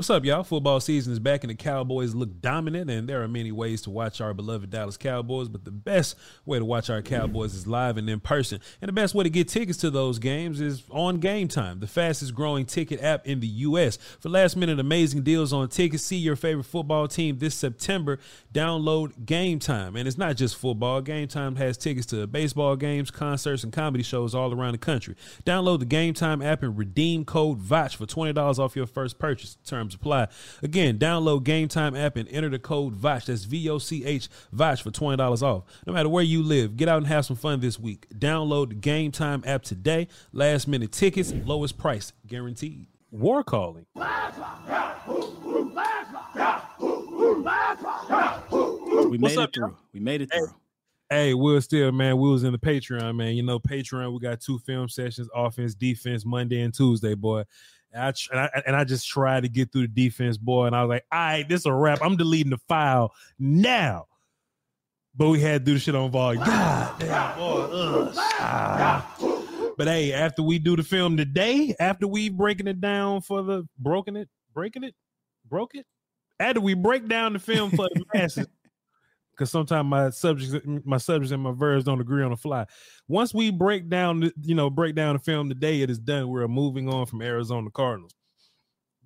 What's up, y'all? Football season is back and the Cowboys look dominant, and there are many ways to watch our beloved Dallas Cowboys, but the best way to watch our Cowboys is live and in person. And the best way to get tickets to those games is on Game Time, the fastest growing ticket app in the U.S. For last minute amazing deals on tickets, see your favorite football team this September. Download Game Time. And it's not just football, Game Time has tickets to baseball games, concerts, and comedy shows all around the country. Download the Game Time app and redeem code VOCH for $20 off your first purchase. Terms apply. Again, download Game Time app and enter the code VOCH. That's V O C H VOCH for $20 off. No matter where you live, get out and have some fun this week. Download the Game Time app today. Last minute tickets, lowest price guaranteed. War calling. We made What's it through. y'all? We made it Hey. through. Hey, Will still, man. We was in the Patreon, man. You know, Patreon, we got two film sessions, offense, defense, Monday and Tuesday, boy. And I, and I and I just tried to get through the defense, boy. And I was like, all right, this is a wrap. I'm deleting the file now. But we had to do the shit on volume. God damn, boy. Ah. But hey, after we do the film today, after we breaking it down for the broken it, breaking it, broke it, after we break down the film for the masses, because sometimes my subjects, my subjects and my verbs don't agree on the fly. Once we break down, you know, break down the film today, it is done. We're moving on from Arizona Cardinals.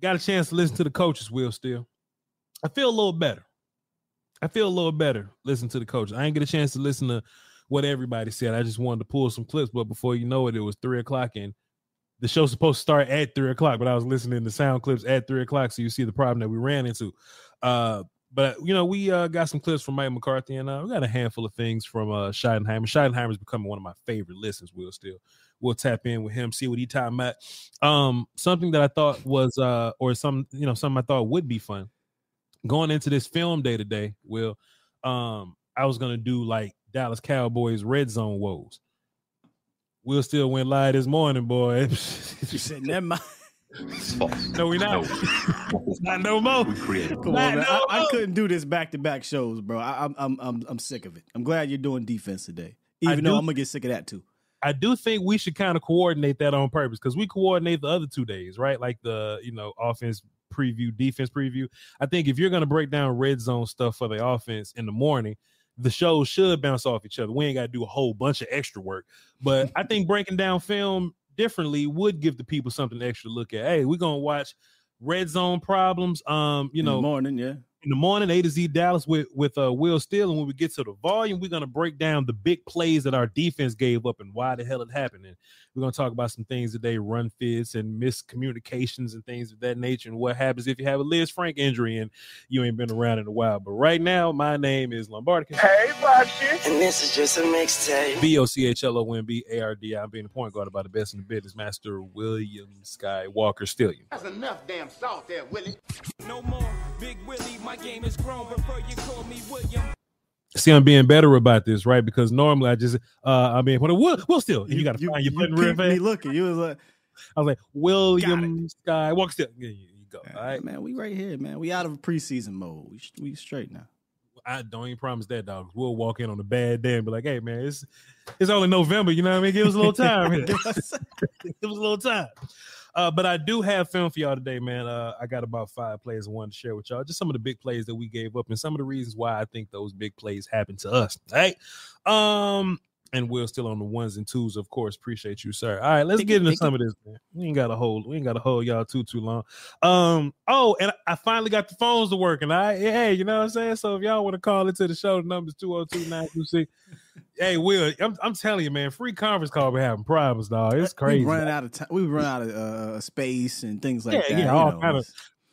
Got a chance to listen to the coaches. Will still, I feel a little better. I feel a little better. Listen to the coaches. I ain't get a chance to listen to what everybody said. I just wanted to pull some clips, but before you know it, it was three o'clock and the show's supposed to start at three o'clock, but I was listening to sound clips at three o'clock, so you see the problem that we ran into. Uh, but you know, we uh, got some clips from Mike McCarthy, and uh, we got a handful of things from uh, Schottenheimer. Schottenheimer is becoming one of my favorite listens. Will still, we'll tap in with him, see what he talking about. Um, something that I thought was, uh, or some, you know, something I thought would be fun going into this film day today. Will, um, I was gonna do like Dallas Cowboys red zone woes. Will still went live this morning, boy. You said, never mind. It's false. no, we not. not no more. We created. Come Not on, man. no I, I couldn't do this back to back shows, bro. I, I'm I'm I'm I'm sick of it. I'm glad you're doing defense today, I even though do- I'm gonna get sick of that too. I do think we should kind of coordinate that on purpose because we coordinate the other two days, right? Like the you know offense preview, defense preview. I think if you're going to break down red zone stuff for the offense in the morning, the shows should bounce off each other. We ain't got to do a whole bunch of extra work, but I think breaking down film differently would give the people something extra to look at. Hey, we're gonna watch red zone problems. Um, you In know, the morning, yeah. in the morning, A to Z Dallas with with uh, Will Steele, and when we get to the volume, we're gonna break down the big plays that our defense gave up and why the hell it happened. And we're gonna talk about some things today, run fits and miscommunications and things of that nature, and what happens if you have a Lisfranc injury and you ain't been around in a while. But right now, my name is Lombardi. Hey, Bob. And this is just a mixtape. B O C H L O N B A R D I. I'm being the point guard about the best in the business, Master William Skywalker Stillion. That's enough damn salt there, Willie. No more Big Willie, my game is grown. Prefer you call me William. See, I'm being better about this, right? Because normally I just uh I mean, what will will still you, got to find your you button real fast. looking. You was like, I was like, William Skywalker still. Yeah, you, you go. All right. man, we right here, man. We out of preseason mode. We we straight now. I don't even promise that, dog. We'll walk in on a bad day and be like, "Hey, man, it's it's only November. You know what I mean? Give us a little time. here. Give us a little time." Uh, but I do have film for y'all today, man. Uh, I got about five plays I wanted to share with y'all. Just some of the big plays that we gave up and some of the reasons why I think those big plays happened to us. All right. Um, and we're still on the ones and twos, of course. Appreciate you, sir. All right, let's get into some of this. Man. We ain't got a hold. We ain't got to hold y'all too too long. Um. Oh, and I finally got the phones to working. All right. Hey, you know what I'm saying? So if y'all want to call into the show, the number's 202-926. Hey, Will, I'm, I'm telling you, man, free conference call be having problems, dog. It's crazy. We running out of time. We run out of uh, space and things like Yeah, that. yeah, all know. kind of-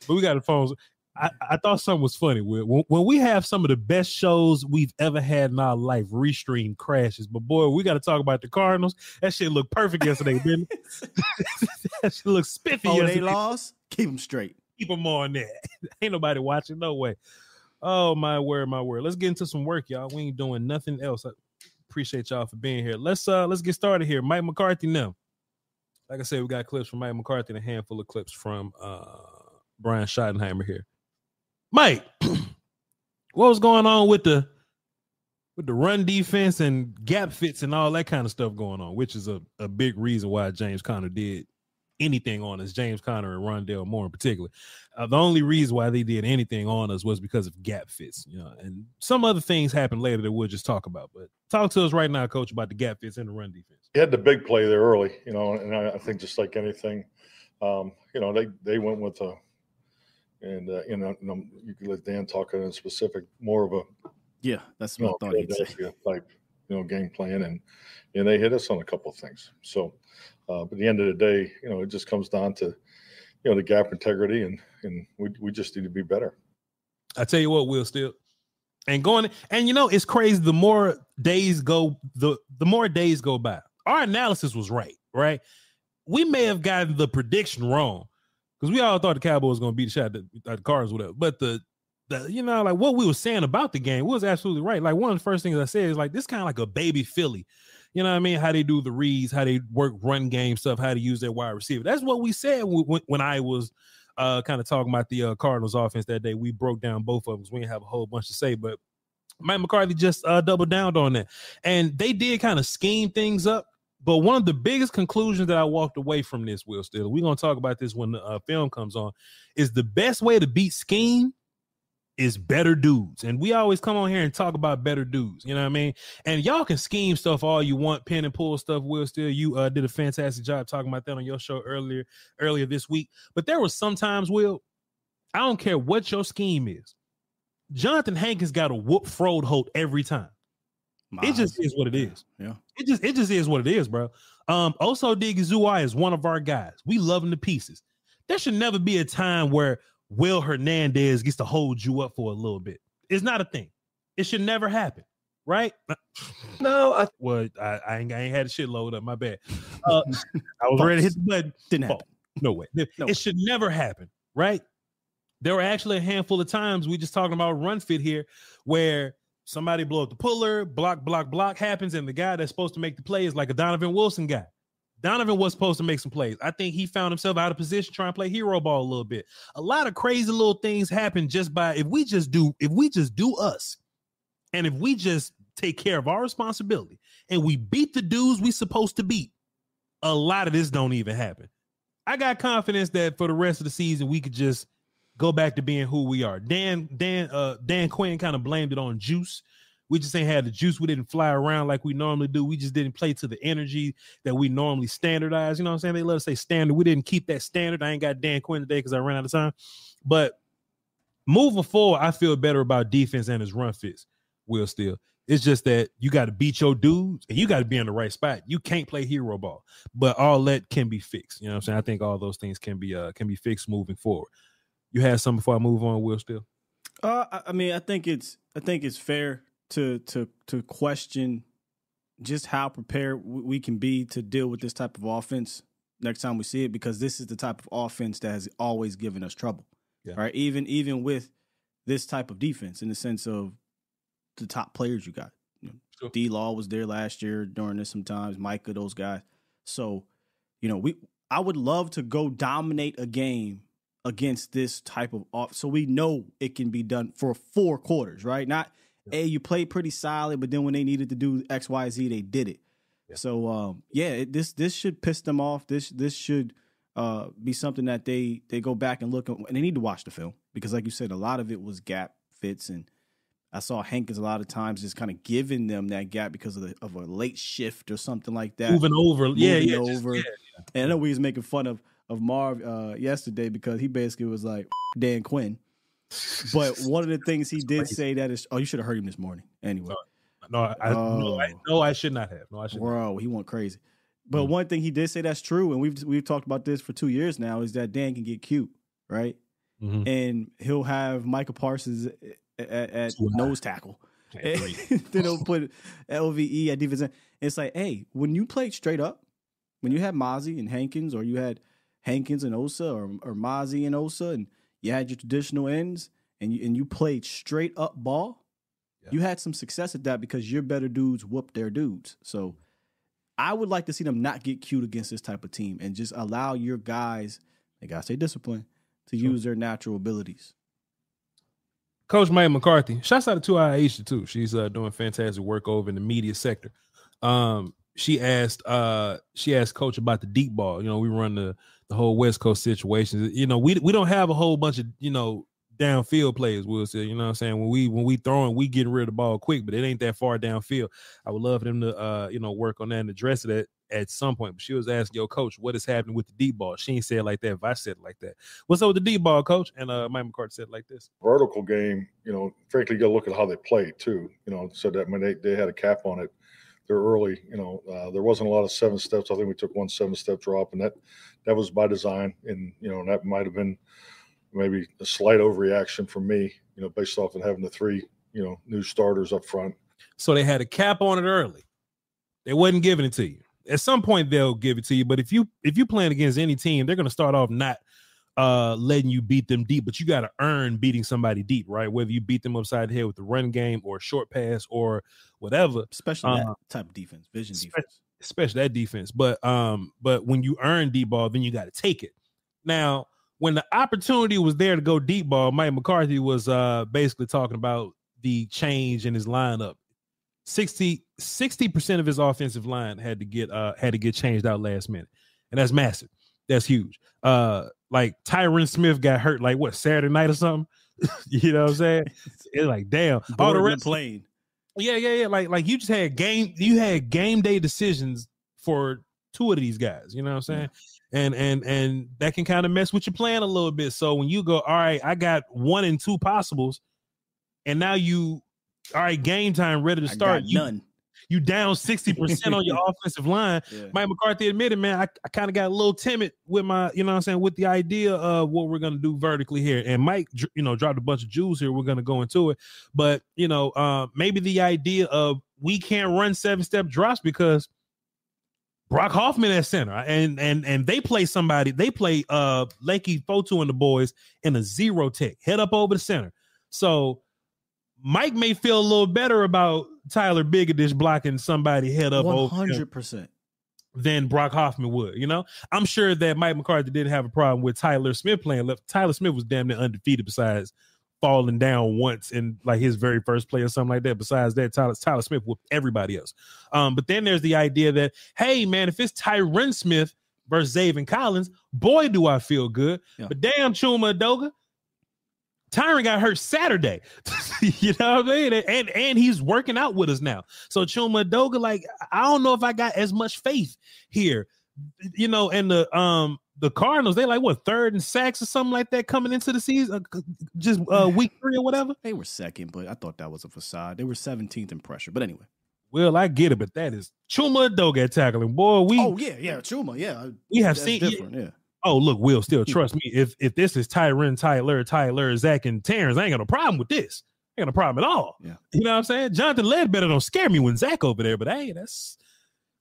but we got the phones. I, I thought something was funny. Will. When, when we have some of the best shows we've ever had in our life, restream crashes. But boy, we got to talk about the Cardinals. That shit looked perfect yesterday, didn't it? that shit looked spiffy Oh, they lost. Keep them straight. Keep them on there. Ain't nobody watching. No way. Oh my word, my word. Let's get into some work, y'all. We ain't doing nothing else. Appreciate y'all for being here. Let's uh let's get started here. Mike McCarthy now. Like I said, we got clips from Mike McCarthy and a handful of clips from uh Brian Schottenheimer here. Mike, what was going on with the with the run defense and gap fits and all that kind of stuff going on, which is a, a big reason why James Conner did anything on us, James Conner and Rondale Moore in particular. Uh, the only reason why they did anything on us was because of gap fits, you know, and some other things happened later that we'll just talk about. But talk to us right now, coach, about the gap fits and the run defense. He had the big play there early, you know, and I, I think just like anything, um, you know, they they went with a, and uh, you know, you know, you could let Dan talk in specific, more of a Yeah, that's you what know, I thought he'd say. Philadelphia type, you know, game plan, and and they hit us on a couple of things. So, uh, but at the end of the day, you know, it just comes down to, you know, the gap integrity, and and we we just need to be better. I tell you what, Will still and going and you know it's crazy. The more days go, the the more days go by. Our analysis was right, right? We may have gotten the prediction wrong because we all thought the Cowboys going to beat the shot at the, Cards, whatever. But the the you know like what we were saying about the game was absolutely right. Like one of the first things I said is like this kind of like a baby Philly. You know what I mean? How they do the reads, how they work run game stuff, how to use their wide receiver. That's what we said when, when I was uh, kind of talking about the uh, Cardinals offense that day. We broke down both of them. We didn't have a whole bunch to say, but Mike McCarthy just uh, doubled down on that. And they did kind of scheme things up. But one of the biggest conclusions that I walked away from this, Will Still, we're going to talk about this when the uh, film comes on, is the best way to beat scheme is better dudes. And we always come on here and talk about better dudes. You know what I mean? And y'all can scheme stuff all you want, pin and pull stuff. Will still you uh, did a fantastic job talking about that on your show earlier earlier this week. But there was sometimes, Will, I don't care what your scheme is. Jonathan Hankins got a whoop Froholdt every time. It just is what it is. Yeah. It just it just is what it is, bro. Um, also Digizui is one of our guys. We love him to pieces. There should never be a time where Will Hernandez gets to hold you up for a little bit. It's not a thing. It should never happen, right? No, I, well, I, I, ain't, I ain't had the shit load up. My bad. Uh, I was ready to hit the button. Didn't happen. no way. It No. it should never happen, right? There were actually a handful of times we just talking about run fit here where somebody blow up the puller, block, block, block happens, and the guy that's supposed to make the play is like a Donovan Wilson guy. Donovan was supposed to make some plays. I think he found himself out of position trying to play hero ball a little bit. A lot of crazy little things happen just by if we just do if we just do us, and if we just take care of our responsibility and we beat the dudes we supposed to beat, a lot of this don't even happen. I got confidence that for the rest of the season we could just go back to being who we are. Dan Dan uh Dan Quinn kind of blamed it on juice. We just ain't had the juice. We didn't fly around like we normally do. We just didn't play to the energy that we normally standardize. You know what I'm saying? They let us say standard. We didn't keep that standard. I ain't got Dan Quinn today because I ran out of time. But moving forward, I feel better about defense and his run fits. Will still. It's just that you got to beat your dudes and you got to be in the right spot. You can't play hero ball, but all that can be fixed. You know what I'm saying? I think all those things can be uh can be fixed moving forward. You had something before I move on, Will still? Uh, I- I mean, I think it's I think it's fair to to to question just how prepared we can be to deal with this type of offense next time we see it because this is the type of offense that has always given us trouble. Yeah. Right? Even even with this type of defense in the sense of the top players you got. You know, Sure. D Law was there last year during this sometimes, Micah, those guys. So, you know, we I would love to go dominate a game against this type of off. So we know it can be done for four quarters, right? Not a you played pretty solid, but then when they needed to do X, Y, Z, they did it. So um, yeah, it, this this should piss them off. This this should uh, be something that they they go back and look at, and they need to watch the film because, like you said, a lot of it was gap fits, and I saw Hankins a lot of times just kind of giving them that gap because of the, of a late shift or something like that, moving over, yeah, moving yeah, over. just- yeah. And I know we was making fun of of Marv uh, yesterday because he basically was like Dan Quinn. But one of the things he did say that is, oh, you should have heard him this morning. Anyway, No, I, I, no, I, Oh. no, I should not have. No, I should. not. bro, he went crazy. But Mm. one thing he did say that's true, and we've we've talked about this for two years now, is that Dan can get cute, right? Mhm. And he'll have Micah Parsons at, at, at Too high. nose tackle. Then he'll put LVE at defense. end. It's like, hey, when you played straight up, when you had Mazi and Hankins, or you had Hankins and Osa, or or Mazi and Osa, and you had your traditional ends, and you and you played straight up ball, you had some success at that because your better dudes whooped their dudes. So I would like to see them not get cute against this type of team and just allow your guys, they gotta stay disciplined, to use their natural abilities. Coach Mike McCarthy. Shouts out to Aisha too. She's uh, doing fantastic work over in the media sector. Um, she asked uh she asked coach about the deep ball. You know, we run the the whole West Coast situation. You know, we we don't have a whole bunch of, you know, downfield players, we'll say, you know what I'm saying? When we when we throwing, we getting rid of the ball quick, but it ain't that far downfield. I would love them to uh, you know, work on that and address it at, at some point. But she was asking, your coach, what is happening with the deep ball? She ain't say it like that. If I said like that. What's up with the deep ball, coach? And uh Mike McCarthy said like this. vertical game, you know, frankly, you got to look at how they played too. You know, so that when they, they had a cap on it, early. You know, uh, there wasn't a lot of seven steps. I think we took one seven step drop, and that that was by design. And you know, and that might have been maybe a slight overreaction from me. You know, based off of having the three you know new starters up front. So they had a cap on it early. They wasn't giving it to you. At some point they'll give it to you, but if you if you playing against any team, they're gonna start off not uh letting you beat them deep, but you gotta earn beating somebody deep, right? Whether you beat them upside the head with the run game or short pass or whatever, Especially that Uh, type of defense, vision defense. especially that defense. But um, but when you earn deep ball, then you got to take it. Now, when the opportunity was there to go deep ball, Mike McCarthy was uh basically talking about the change in his lineup. 60 percent of his offensive line had to get uh had to get changed out last minute, and that's massive. That's huge. Uh, like Tyron Smith got hurt like what Saturday night or something. you know what I'm saying? It's like damn. All the rest plane. yeah, yeah, yeah. Like, like you just had game, you had game day decisions for two of these guys. You know what I'm saying? And and and that can kind of mess with your plan a little bit. So when you go, all right, I got one and two possibles, and now you, all right, game time, ready to start. You none. You down sixty percent on your offensive line. Yeah. Mike McCarthy admitted, man, I, I kind of got a little timid with my, you know what I'm saying, with the idea of what we're going to do vertically here. And Mike, you know, dropped a bunch of jewels here. We're going to go into it. But, you know, uh, maybe the idea of we can't run seven step drops because Brock Hoffman at center and and and they play somebody, they play uh Leki Fotu and the boys in a zero tech, head up over the center. So Mike may feel a little better about Tyler Biadasz blocking somebody head up One over hundred percent. than Brock Hoffman would. You know, I'm sure that Mike McCarthy didn't have a problem with Tyler Smith playing left. Tyler Smith was damn near undefeated besides falling down once in like his very first play or something like that. Besides that, Tyler, Tyler Smith with everybody else. Um, but then there's the idea that, hey man, if it's Tyron Smith versus Zaven Collins, boy, do I feel good. Yeah. But damn Chuma Edoga. Tyron got hurt Saturday. you know what I mean? And and he's working out with us now. So Chuma Doga, like, I don't know if I got as much faith here. You know, and the um the Cardinals, they like what third and sacks or something like that coming into the season, uh, just uh week three or whatever. They were second, but I thought that was a facade. They were 17th in pressure. But anyway. Well, I get it, but that is Chuma Doga tackling. Boy, we oh yeah, yeah, Chuma, yeah. we have That's seen different, yeah. Oh, look, Will, still trust me. If if this is Tyron, Tyler, Tyler, Zach, and Terrence, I ain't got no problem with this. I ain't got no problem at all. Yeah. You know what I'm saying? Jonathan Ledbetter don't scare me when Zach over there, but hey, that's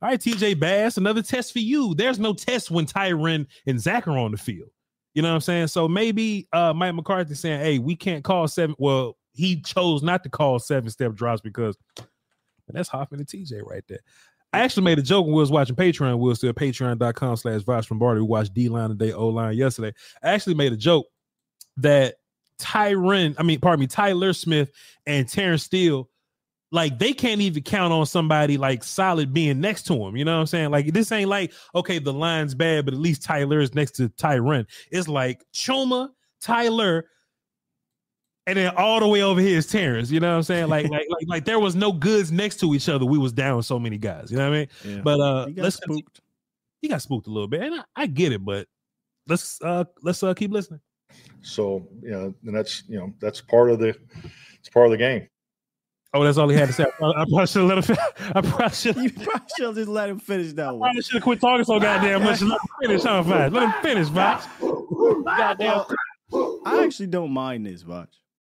all right. TJ Bass, another test for you. There's no test when Tyron and Zach are on the field. You know what I'm saying? So maybe uh Mike McCarthy saying, hey, we can't call seven. Well, he chose not to call seven step drops because and that's Hoffman and TJ right there. I actually made a joke when we was watching Patreon. We was still patreon.com slash VochLombardi. We watched D line today, O line yesterday. I actually made a joke that Tyron, I mean, pardon me, Tyler Smith and Terrence Steele, like they can't even count on somebody like solid being next to him. You know what I'm saying? Like this ain't like, okay, the line's bad, but at least Tyler is next to Tyron. It's like Chuma, Tyler, and then all the way over here is Terrence. You know what I'm saying? Like, like, like, like there was no goods next to each other. We was down so many guys. You know what I mean? Yeah. But uh, He got let's spooked. he got spooked a little bit, and I, I get it. But let's uh let's uh keep listening. So you know, and that's you know that's part of the it's part of the game. Oh, that's all he had to say. I probably, I probably should have let him. I probably should. You probably should have just let him finish that one. Probably should have quit talking so goddamn much. Let him finish, huh, Voch? Let him finish, Voch. Goddamn. I actually don't mind this, Voch.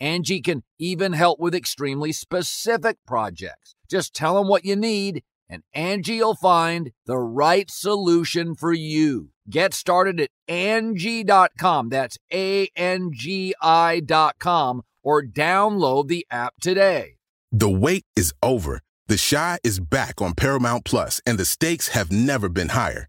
Angie can even help with extremely specific projects. Just tell them what you need, and Angie will find the right solution for you. Get started at Angie.com. That's A N G I.com or download the app today. The wait is over. The Chi is back on Paramount Plus, and the stakes have never been higher.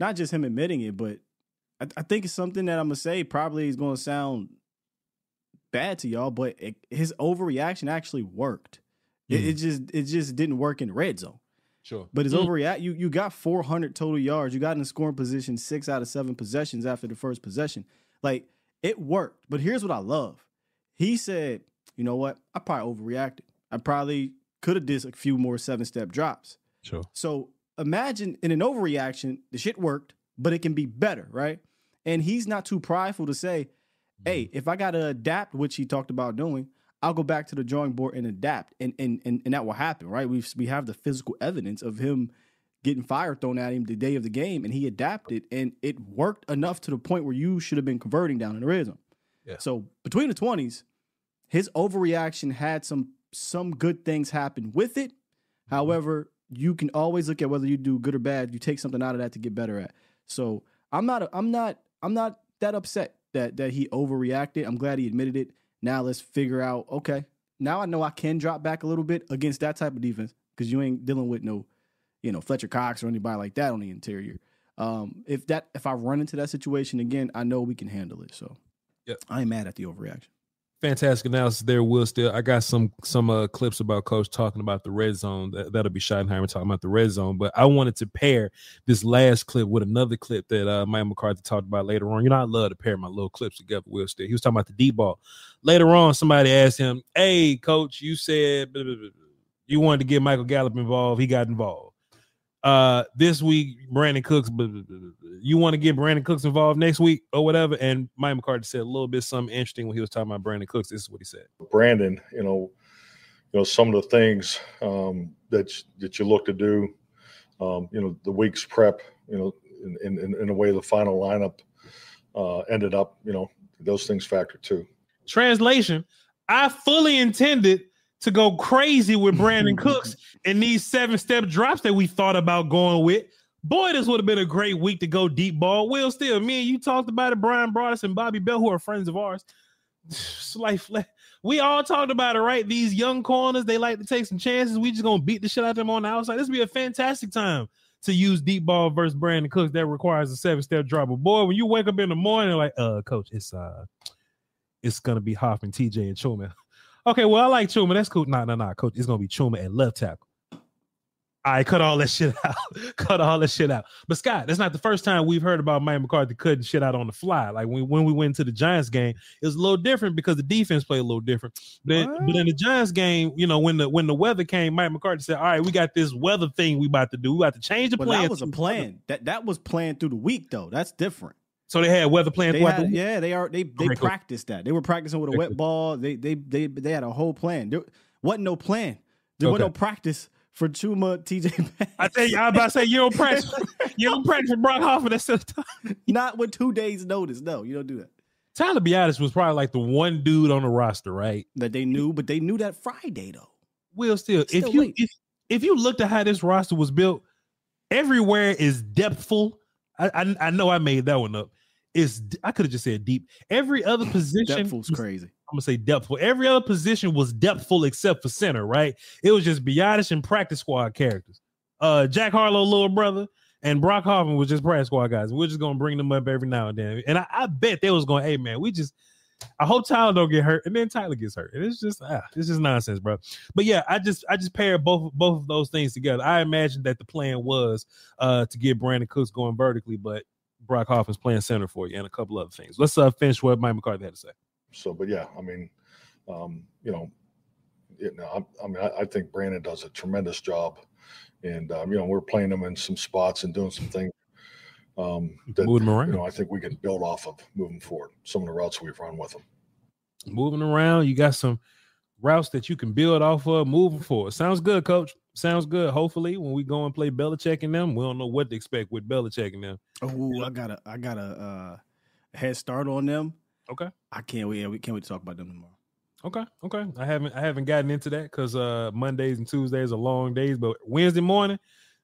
not just him admitting it, but I, I think it's something that I'm gonna say probably is gonna sound bad to y'all, but it, his overreaction actually worked. It, it just it just didn't work in red zone. Sure. But his Mm. overreact you you got 400 total yards. You got in the scoring position six out of seven possessions after the first possession. Like it worked. But here's what I love. He said, "You know what? I probably overreacted. I probably could have did a few more seven step drops." Sure. So imagine in an overreaction, the shit worked, but it can be better, right? And he's not too prideful to say, "Hey, mm-hmm. if I got to adapt," which he talked about doing, I'll go back to the drawing board and adapt, and and and, and that will happen, right? We we have the physical evidence of him getting fire thrown at him the day of the game, and he adapted, and it worked enough to the point where you should have been converting down in the zone. Yeah. So between the twenties, his overreaction had some some good things happen with it. Mm-hmm. However, you can always look at whether you do good or bad. You take something out of that to get better at. So I'm not I'm not I'm not that upset that that he overreacted. I'm glad he admitted it. Now let's figure out. Okay, now I know I can drop back a little bit against that type of defense because you ain't dealing with no, you know, Fletcher Cox or anybody like that on the interior. Um, if that if I run into that situation again, I know we can handle it. So Yep. I ain't mad at the overreaction. Fantastic analysis there, Will. Still, I got some some uh, clips about Coach talking about the red zone. That, that'll be Schottenheimer talking about the red zone. But I wanted to pair this last clip with another clip that uh, Mike McCarthy talked about later on. You know, I love to pair my little clips together. Will Still, he was talking about the deep ball. Later on, somebody asked him, "Hey, Coach, you said blah, blah, blah. you wanted to get Michael Gallup involved. He got involved." Uh, this week, Brandin Cooks, blah. you want to get Brandin Cooks involved next week or whatever. And Mike McCarthy said a little bit something interesting when he was talking about Brandin Cooks. This is what he said. Brandon, you know, you know some of the things um, that that you look to do, um, you know, the week's prep, you know, in in, in the way the final lineup uh, ended up, you know, those things factor too. Translation: I fully intended to go crazy with Brandon Cooks and these seven step drops that we thought about going with. Boy, this would have been a great week to go deep ball. Will still, me and you talked about it. Brian Broaddus and Bobby Belt, who are friends of ours. It's like we all talked about it, right? These young corners, they like to take some chances. We just gonna beat the shit out of them on the outside. This would be a fantastic time to use deep ball versus Brandin Cooks. That requires a seven step drop. But boy, when you wake up in the morning, like, uh, coach, it's uh, it's gonna be Hoffman, TJ, and Chuma. Okay, well, I like Chuma. That's cool. Nah, nah, nah, coach. It's gonna be Chuma and left tackle. All right, cut all that shit out. cut all that shit out. But Scott, that's not the first time we've heard about Mike McCarthy cutting shit out on the fly. Like when, when we went to the Giants game, it was a little different because the defense played a little different. But, but in the Giants game, you know, when the when the weather came, Mike McCarthy said, All right, we got this weather thing we about to do. We about to change the But plan. that was a plan. That that was planned through the week though. That's different. So they had weather plan They had- the yeah, they are they they Okay, cool. practiced that. They were practicing with a wet ball. They they they they had a whole plan. There wasn't no plan. There was no practice for Chuma TJ. I tell you, I about to say you don't practice. you don't practice for Brock Hoffman. The time. Not with two days notice. No, you don't do that. Tyler Biadasz was probably like the one dude on the roster, right? That they knew, but they knew that Friday though. Will still, if Still you late. if if you looked at how this roster was built, everywhere is depthful. I I, I know I made that one up. It's I could have just said deep. Every other position Depthful's was- crazy. I'm gonna say depthful. Every other position was depthful except for center, right? It was just Biadasz and practice squad characters. Uh, Jack Harlow, little brother, and Brock Hoffman was just practice squad guys. We're just gonna bring them up every now and then. And I, I bet they was going, hey man, we just. I hope Tyler don't get hurt, and then Tyler gets hurt. And it's just, ah, it's just nonsense, bro. But yeah, I just, I just paired both, both of those things together. I imagine that the plan was uh to get Brandin Cooks going vertically, but Brock Hoffman's playing center for you, and a couple other things. Let's uh finish what Mike McCarthy had to say. So, but yeah, I mean, um, you know, know, I, I mean, I, I think Brandon does a tremendous job, and um, you know, we're playing him in some spots and doing some things um, that him around. you know I think we can build off of moving forward. Some of the routes we've run with him. moving around. You got some routes that you can build off of moving forward. Sounds good, coach. Sounds good. Hopefully, when we go and play Belichick and them, we don't know what to expect with Belichick and them. Oh, I got a I got a uh, head start on them. Okay. I can't wait. We can't wait to talk about them tomorrow. Okay, okay. I haven't I haven't gotten into that because uh Mondays and Tuesdays are long days, but Wednesday morning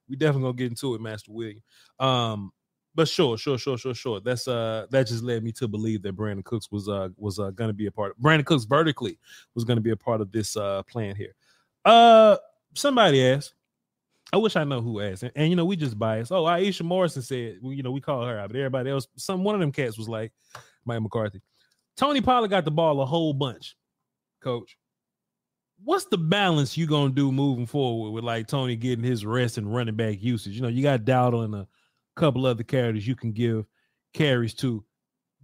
we definitely gonna get into it, Master William. Um, but sure, sure, sure, sure, sure. That's uh that just led me to believe that Brandin Cooks was uh was uh gonna be a part of Brandin Cooks vertically was gonna be a part of this uh plan here. Uh somebody asked. I wish I know who asked, and, and, you know we just biased. Oh, Aisha Morrison said, well, you know, we call her out, but everybody else, some one of them cats was like Mike McCarthy. Tony Pollard got the ball a whole bunch, coach. What's the balance you gonna do moving forward with like Tony getting his rest and running back usage? You know, you got Dowdle and a couple other characters you can give carries to.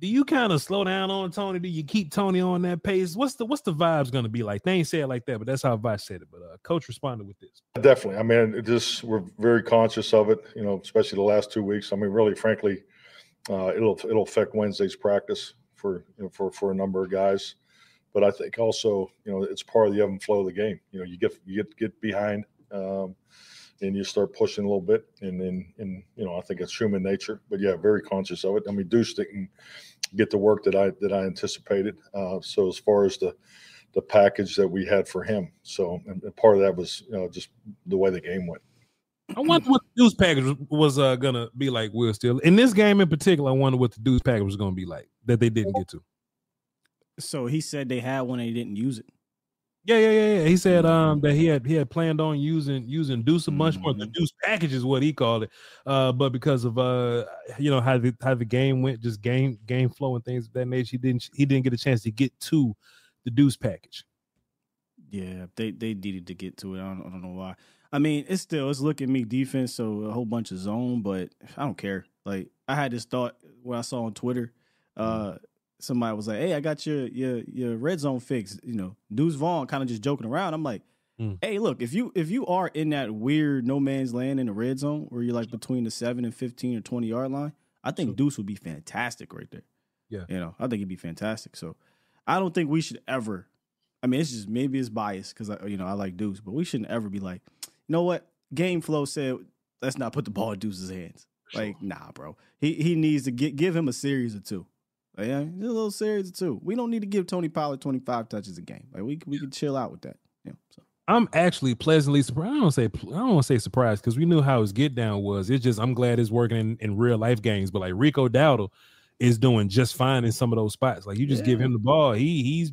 Do you kind of slow down on Tony? Do you keep Tony on that pace? What's the what's the vibes gonna be like? They ain't say it like that, but that's how Vice said it. But uh, coach responded with this. Definitely. I mean, just we're very conscious of it. You know, especially the last two weeks. I mean, really, frankly, uh, it'll it'll affect Wednesday's practice for you know, for for a number of guys. But I think also, you know, it's part of the ebb and flow of the game. You know, you get you get get behind, um, and you start pushing a little bit, and then and you know, I think it's human nature. But yeah, very conscious of it. I mean, Deuce didn't get the work that I that I anticipated. Uh, so as far as the the package that we had for him, so and, and part of that was you know just the way the game went. I wonder what the Deuce package was, was uh, gonna be like. Will still in this game in particular. I wonder what the Deuce package was gonna be like that they didn't get to. So he said they had one and he didn't use it. Yeah, yeah, yeah, yeah. He said um that he had he had planned on using using Deuce a bunch more. The Mm-hmm. Deuce package is what he called it. Uh, but because of uh you know how the how the game went, just game game flow and things of that nature, he didn't he didn't get a chance to get to the Deuce package. Yeah, they they needed to get to it. I don't, I don't know why. I mean, it's still it's looking me defense, so a whole bunch of zone, but I don't care. Like I had this thought what I saw on Twitter. Uh, somebody was like, "Hey, I got your your your red zone fixed." You know, Deuce Vaughn kind of just joking around. I'm like, Mm. "Hey, look, if you if you are in that weird no man's land in the red zone where you're like between the seven and fifteen or twenty yard line, I think Deuce would be fantastic right there. Yeah. you know, I think he'd be fantastic. So, I don't think we should ever. I mean, it's just maybe it's biased because I you know I like Deuce, but we shouldn't ever be like, you know what? Game flow said let's not put the ball in Deuce's hands. Like, nah, bro. He he needs to get give him a series or two. Like, yeah, just a little series or two. We don't need to give Tony Pollard twenty five touches a game. Like we we can chill out with that. Yeah. So I'm actually pleasantly surprised. I don't say I don't want to say surprised because we knew how his get down was. It's just I'm glad it's working in, in real life games. But like Rico Dowdle is doing just fine in some of those spots. Like you just give him the ball, he he's.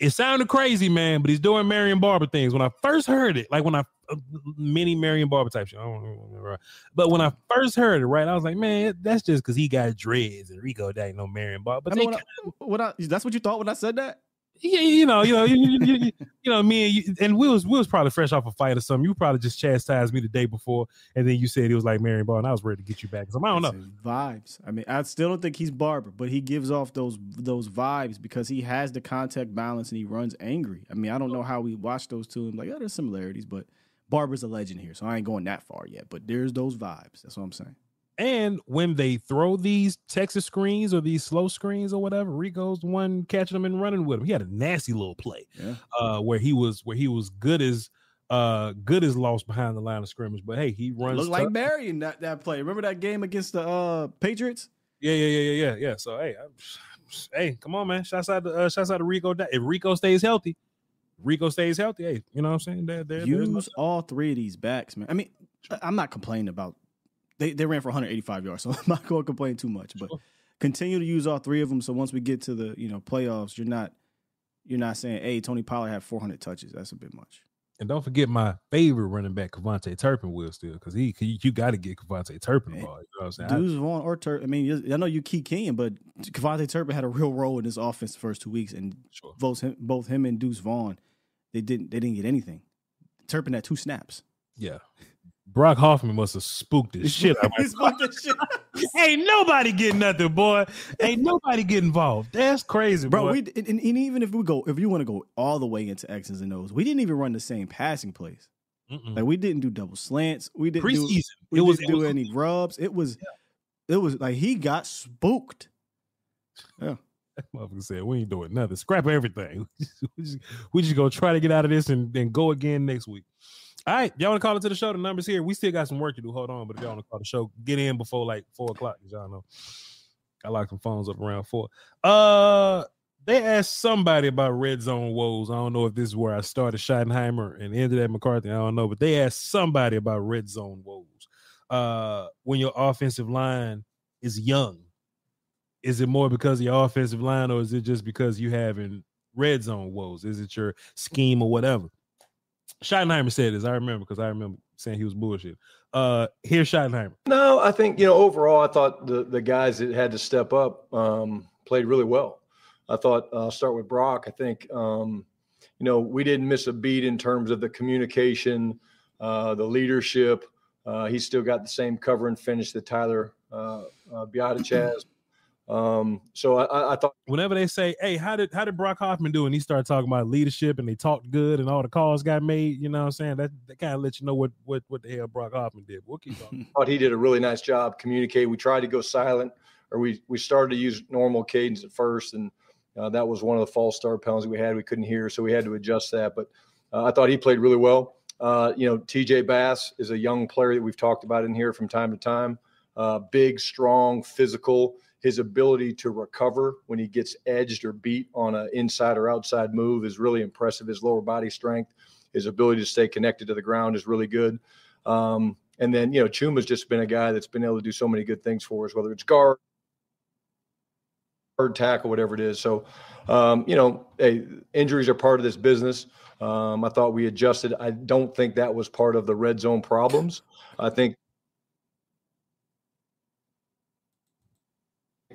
It sounded crazy, man, but he's doing Marion Barber things. When I first heard it, like when I uh, mini Marion Barber type shit, I don't remember. But when I first heard it, right, I was like, man, that's just because he got dreads and Rico that ain't no Marion Barber. But I mean, what I, what I that's what you thought when I said that. Yeah, you know, you know, you, you, you, you know, me and you, and we was we was probably fresh off a fight or something. You probably just chastised me the day before, and then you said he was like Marion Bar, and I was ready to get you back. So I don't know. Vibes. I mean, I still don't think he's Barber, but he gives off those those vibes because he has the contact balance and he runs angry. I mean, I don't know how we watch those two and like, oh, there's similarities, but Barber's a legend here, so I ain't going that far yet. But there's those vibes. That's what I'm saying. And when they throw these Texas screens or these slow screens or whatever, Rico's the one catching them and running with him. He had a nasty little play Yeah. uh, where he was where he was good as uh good as lost behind the line of scrimmage. But hey, he runs Look like tough. Marion that that play. Remember that game against the uh Patriots? Yeah, yeah, yeah, yeah, yeah, yeah. So hey, I'm, hey, come on, man. Shouts out to uh, shouts out to Rico. If Rico stays healthy, Rico stays healthy. Hey, you know what I'm saying? There, there, there's no- Use all three of these backs, man. I mean, I'm not complaining about they they ran for 185 yards, so I'm not going to complain too much. But continue to use all three of them. So once we get to the you know playoffs, you're not you're not saying, hey, Tony Pollard had 400 touches. That's a bit much. And don't forget my favorite running back, KaVontae Turpin, will still because he, you got to get KaVontae Turpin the eh, ball. You know what I'm saying? Deuce Vaughn or Turpin. I mean, I know you keep Kenyon, but KaVontae Turpin had a real role in this offense the first two weeks, and both him, both him and Deuce Vaughn, they didn't they didn't get anything. Turpin had two snaps. yeah. Brock Hoffman must have spooked the shit out of He spooked the shit. Ain't nobody getting nothing, boy. Ain't nobody get involved. That's crazy, Bro, boy. we and, and even if we go, if you want to go all the way into X's and O's, we didn't even run the same passing plays. Mm-mm. Like we didn't do double slants. We didn't do, Preseason. we It didn't it do was- any rubs. It was, it was like he got spooked. Yeah. That motherfucker said we ain't doing nothing. Scrap everything. we, just, we just gonna try to get out of this and, then go again next week. All right, y'all want to call into the show? The numbers here. We still got some work to do. Hold on, but if y'all want to call the show, get in before like four o'clock. As y'all know, I locked some phones up around four. Uh, they asked somebody about red zone woes. I don't know if this is where I started Schottenheimer and ended at McCarthy. I don't know, but they asked somebody about red zone woes. Uh, when your offensive line is young, is it more because of your offensive line, or is it just because you having red zone woes? Is it your scheme or whatever? Schottenheimer said this. I remember because I remember saying he was bullshit. Uh, here's Schottenheimer. No, I think you know overall, I thought the the guys that had to step up um, played really well. I thought uh, I'll start with Brock. I think um, you know we didn't miss a beat in terms of the communication, uh, the leadership. Uh, he's still got the same cover and finish that Tyler uh, uh, has. Um, so I- I, I thought Whenever they say, "Hey, how did how did Brock Hoffman do?" and he started talking about leadership and they talked good and all the calls got made, you know what I'm saying? That that kind of lets you know what what what the hell Brock Hoffman did. We'll keep talking. thought he did a really nice job communicating. We tried to go silent, or we we started to use normal cadence at first, and uh, that was one of the false start penalties we had. We couldn't hear, so we had to adjust that. But uh, I thought he played really well. Uh, you know, T.J. Bass is a young player that we've talked about in here from time to time. Uh, big, strong, physical. His ability to recover when he gets edged or beat on an inside or outside move is really impressive. His lower body strength, his ability to stay connected to the ground is really good. Um, and then, you know, Chuma's just been a guy that's been able to do so many good things for us, whether it's guard, hard tackle, whatever it is. So, um, you know, hey, injuries are part of this business. Um, I thought we adjusted. I don't think that was part of the red zone problems. I think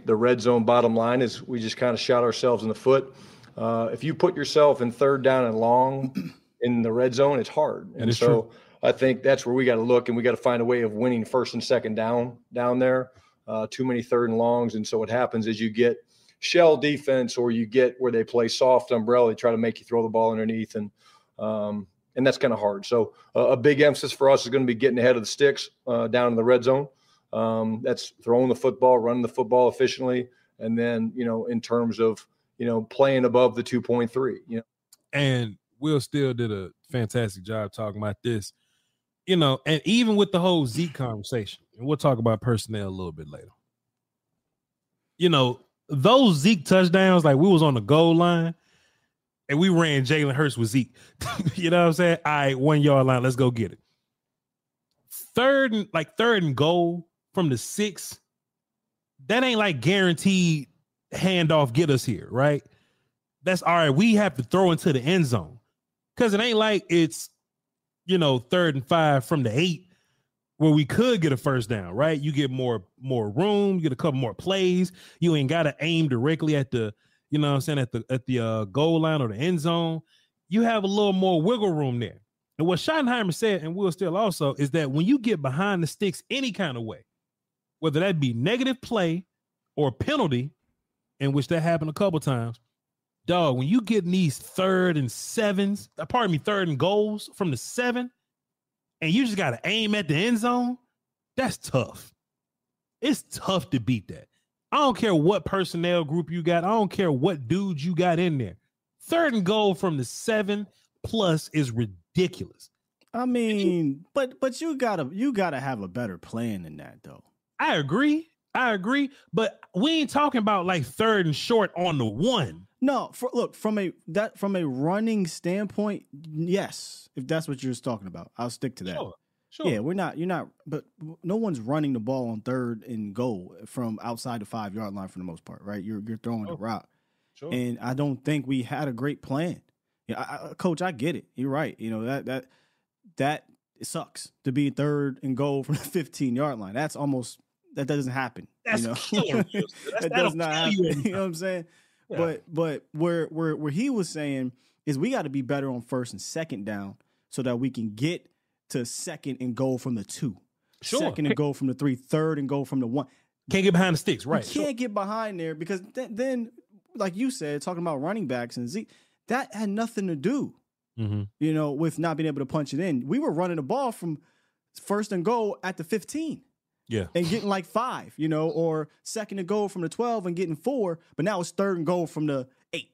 the red zone bottom line is we just kind of shot ourselves in the foot. Uh, if you put yourself in third down and long in the red zone, it's hard. And so true. I think that's where we got to look and we got to find a way of winning first and second down down there. Uh, too many third and longs. And so what happens is you get shell defense or you get where they play soft umbrella, they try to make you throw the ball underneath. And, um, and that's kind of hard. So uh, a big emphasis for us is going to be getting ahead of the sticks uh, down in the red zone. Um, that's throwing the football, running the football efficiently, and then you know in terms of you know playing above the two point three. You know, and Will still did a fantastic job talking about this. You know, and even with the whole Zeke conversation, and we'll talk about personnel a little bit later. You know, those Zeke touchdowns, like we was on the goal line and we ran Jalen Hurts with Zeke. you know what I'm saying? All right, one yard line, let's go get it. Third and like third and goal from the six, that ain't like guaranteed handoff get us here, right? That's all right. We have to throw into the end zone because it ain't like it's you know third and five from the eight where we could get a first down, right? You get more more room, you get a couple more plays. You ain't got to aim directly at the you know I'm saying at the at the uh, goal line or the end zone. You have a little more wiggle room there. And what Schottenheimer said, and Will still also, is that when you get behind the sticks any kind of way, whether that be negative play or penalty, in which that happened a couple times, dog, when you get in these third and sevens, uh, pardon me, third and goals from the seven, and you just got to aim at the end zone, that's tough. It's tough to beat that. I don't care what personnel group you got. I don't care what dudes you got in there. Third and goal from the seven plus is ridiculous. I mean, but but you gotta you gotta have a better plan than that though. I agree. I agree. But we ain't talking about like third and short on the one. No, for, look from a that from a running standpoint, yes. If that's what you're just talking about, I'll stick to that. Sure. Sure. Yeah, we're not. You're not. But no one's running the ball on third and goal from outside the five yard line for the most part, right? You're you're throwing Sure. a rock, Sure. and I don't think we had a great plan. Yeah, I, I, uh, coach, I get it. You're right. You know that that that it sucks to be third and goal from the 15 yard line. That's almost that doesn't happen. That's you know? that does not happen. you. You know what I'm saying? Yeah. But but where where where he was saying is we got to be better on first and second down so that we can get to second and goal from the two. Sure. Second and goal from the three, third and goal from the one. Can't get behind the sticks, right? You can't get behind there because th- then, like you said, talking about running backs and Zeke, that had nothing to do, Mm-hmm. you know, with not being able to punch it in. We were running the ball from first and goal at the 15 Yeah. and getting like five, you know, or second and goal from the 12 and getting four, but now it's third and goal from the eight.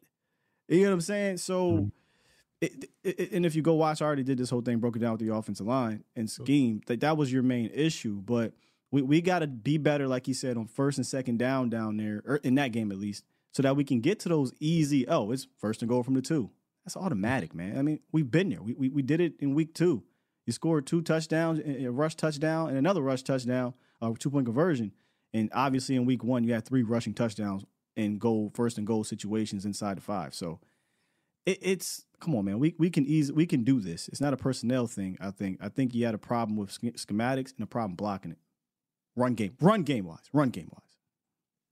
You know what I'm saying? So, mm-hmm. it, it, it- and if you go watch, I already did this whole thing, broke it down with the offensive line and scheme. That that was your main issue, but we, we got to be better, like you said, on first and second down down there, or in that game at least, so that we can get to those easy. Oh, it's first and goal from the two. That's automatic, man. I mean, we've been there. We we, we did it in week two. You scored two touchdowns, a rush touchdown, and another rush touchdown, a two point conversion. And obviously, in week one, you had three rushing touchdowns in goal, first and goal situations inside the five. So it, it's come on, man. We we can ease we can do this. It's not a personnel thing. I think. I think you had a problem with schematics and a problem blocking it. Run game, run game wise, run game wise.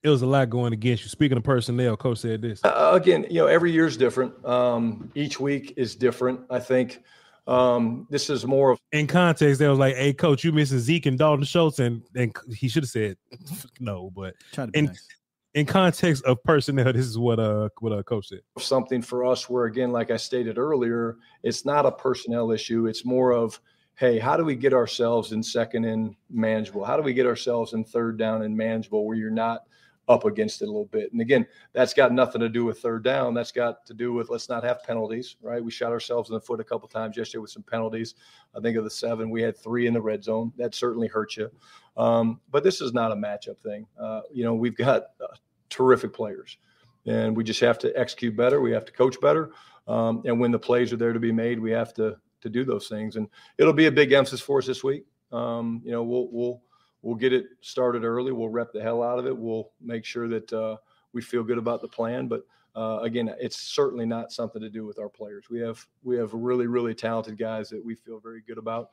It was a lot going against you. Speaking of personnel, coach said this. Uh, again, you know, every year is different. Um, each week is different. I think um, this is more of In context, they was like, "Hey, coach, you missing Zeke and Dalton Schultz," and and he should have said no. But Try in nice. in context of personnel, this is what uh what uh coach said. something for us where again like i stated earlier it's not a personnel issue it's more of hey how do we get ourselves in second and manageable how do we get ourselves in third down and manageable where you're not up against it a little bit. And again that's got nothing to do with third down. That's got to do with let's not have penalties right? We shot ourselves in the foot a couple times yesterday with some penalties. I think of the seven we had three in the red zone. That certainly hurt you. Um, but this is not a matchup thing. Uh, you know we've got uh, terrific players and we just have to execute better. We have to coach better, um, and when the plays are there to be made, we have to to do those things. And it'll be a big emphasis for us this week. Um, you know, we'll we'll we'll get it started early. We'll rep the hell out of it. We'll make sure that uh, we feel good about the plan. But uh, again, it's certainly not something to do with our players. We have we have really really talented guys that we feel very good about.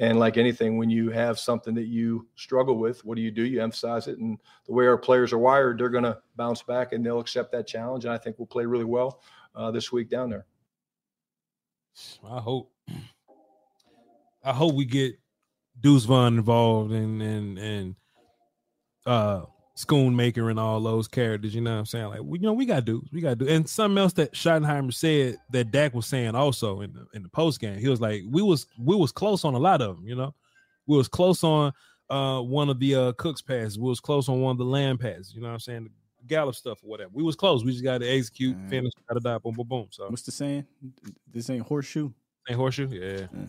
And like anything, when you have something that you struggle with, what do you do? You emphasize it. And the way our players are wired, they're going to bounce back and they'll accept that challenge. And I think we'll play really well uh, this week down there. I hope. I hope we get Deuce Vaughn involved and and and uh Schoonmaker and all those characters. You know what I'm saying? Like we, you know, we got dudes, we got to do. And something else that Schottenheimer said that Dak was saying also in the in the post game. He was like, we was we was close on a lot of them. You know, we was close on uh one of the uh Cooks passes. We was close on one of the Lamb passes. You know what I'm saying? The Gallup stuff or whatever. We was close. We just got to execute, right. finish, got to die, boom, boom, boom. So What's the saying? This ain't horseshoe. ain't horseshoe. Yeah, yeah,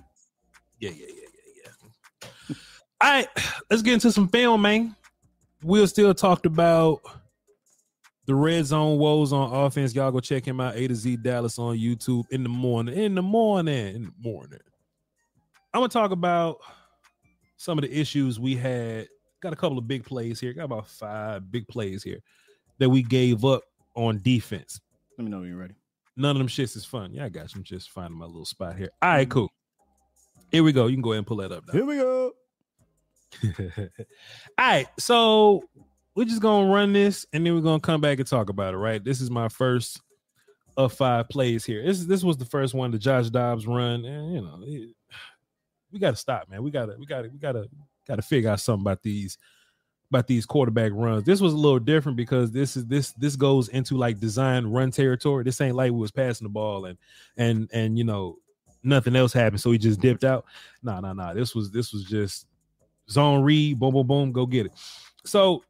yeah, yeah, yeah. All right, let's get into some film, man. Will still talked about the red zone woes on offense. Y'all go check him out. A to Z Dallas on YouTube in the morning. In the morning. In the morning. I'm gonna talk about some of the issues we had. Got a couple of big plays here. Got about five big plays here that we gave up on defense. Let me know when you're ready. None of them shits is fun. Yeah, I got some just finding my little spot here. All right, mm. cool. Here we go. You can go ahead and pull that up. Now. Here we go. All right, so we're just gonna run this and then we're gonna come back and talk about it. Right, this is my first of five plays here. This this was the first one, the Josh Dobbs run, and you know it- we got to stop, man. We gotta we gotta we gotta gotta figure out something about these about these quarterback runs. This was a little different because this is this this goes into like design run territory. This ain't like we was passing the ball and and and you know nothing else happened, so he just dipped out. No, no, no. This was this was just zone read, boom, boom, boom, go get it. So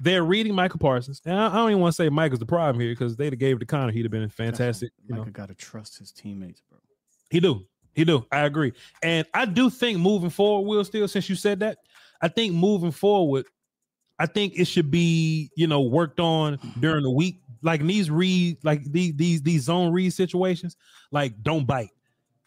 they're reading Micah Parsons, and I, I don't even want to say Micah's the problem here because they'd have gave it to Conner. He'd have been fantastic. You know, got to trust his teammates, bro. he do. He do. I agree. And I do think moving forward, Will still, since you said that, I think moving forward, I think it should be, you know, worked on during the week. Like in these read, like these these these zone read situations, like don't bite.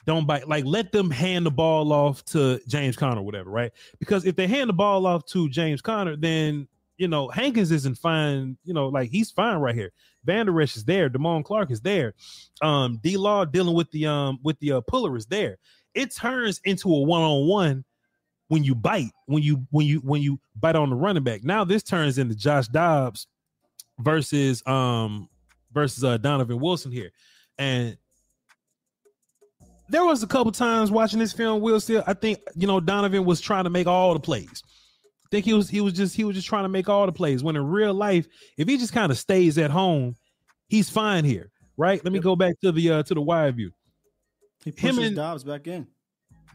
Don't bite. Like let them hand the ball off to James Conner, whatever, right? Because if they hand the ball off to James Conner, then you know Hankins isn't fine. You know, like he's fine right here. Vander Esch is there. Damone Clark is there. Um, D Law dealing with the um with the uh, puller is there. It turns into a one on one when you bite when you when you when you bite on the running back. Now this turns into Josh Dobbs versus um versus uh Donovan Wilson here, and there was a couple times watching this film. Will still, I think you know Donovan was trying to make all the plays. I think he was he was just he was just trying to make all the plays. When in real life, if he just kind of stays at home, he's fine here, right? Let me go back to the uh to the wide view. He Him and- Dobbs back in.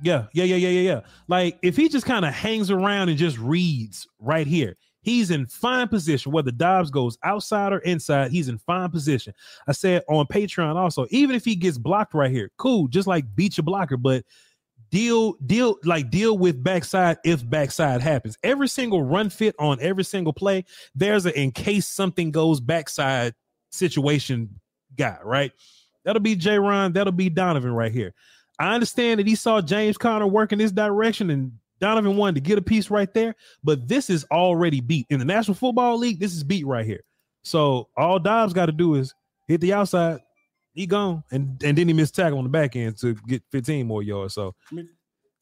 Yeah, yeah, yeah, yeah, yeah, yeah. Like if he just kind of hangs around and just reads right here, he's in fine position. Whether Dobbs goes outside or inside, he's in fine position. I said on Patreon also, even if he gets blocked right here, cool, just like beat your blocker, but deal, deal, like deal with backside if backside happens. Every single run fit on every single play, there's a in case something goes backside situation guy, right? That'll be J. Ron, that'll be Donovan right here. I understand that he saw James Conner work in this direction and Donovan wanted to get a piece right there, but this is already beat. In the National Football League, this is beat right here. So all Dobbs got to do is hit the outside, he gone, and and then he missed tackle on the back end to get 15 more yards. So Let me,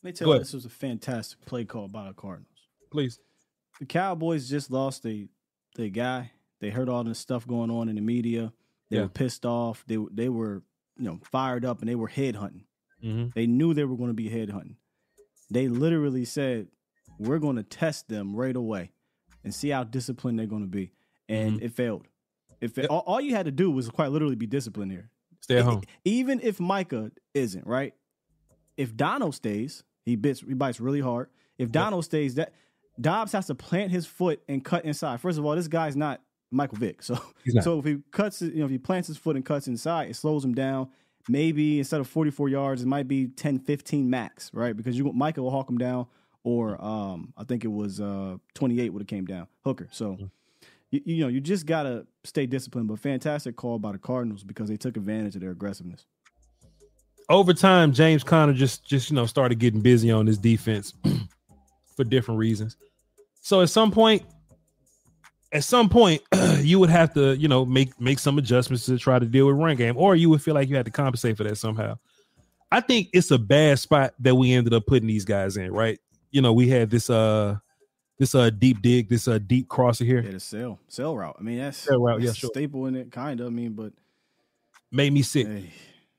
let me tell you, this was a fantastic play call by the Cardinals. please, The Cowboys just lost the the guy. They heard all this stuff going on in the media. They Yeah. were pissed off. They they were you know fired up and they were head hunting. Mhm. They knew they were going to be head hunting. They literally said, "We're going to test them right away and see how disciplined they're going to be." And Mm-hmm. it failed. If it, all, all you had to do was quite literally be disciplined here. stay at home. Even if Micah isn't right, if Dono stays, he bits he bites really hard. If Dono stays, that Dobbs has to plant his foot and cut inside. First of all, this guy's not Michael Vick, so so if he cuts, you know, if he plants his foot and cuts inside, it slows him down. Maybe instead of 44 yards, it might be 10, 15 max, right? Because you Micah will hawk him down, or um, I think it was uh 28 would have came down Hooker. So you, you know, you just gotta stay disciplined. But fantastic call by the Cardinals because they took advantage of their aggressiveness. over time, James Conner just just you know started getting busy on his defense for different reasons. So at some point, at some point you would have to, you know, make make some adjustments to try to deal with run game, or you would feel like you had to compensate for that somehow. I think it's a bad spot that we ended up putting these guys in, right? You know, we had this uh this uh deep dig, this uh deep crosser here. Yeah, the sell sell route. I mean, that's Sell route, yeah, that's sure. staple in it, kind of. I mean, but made me sick.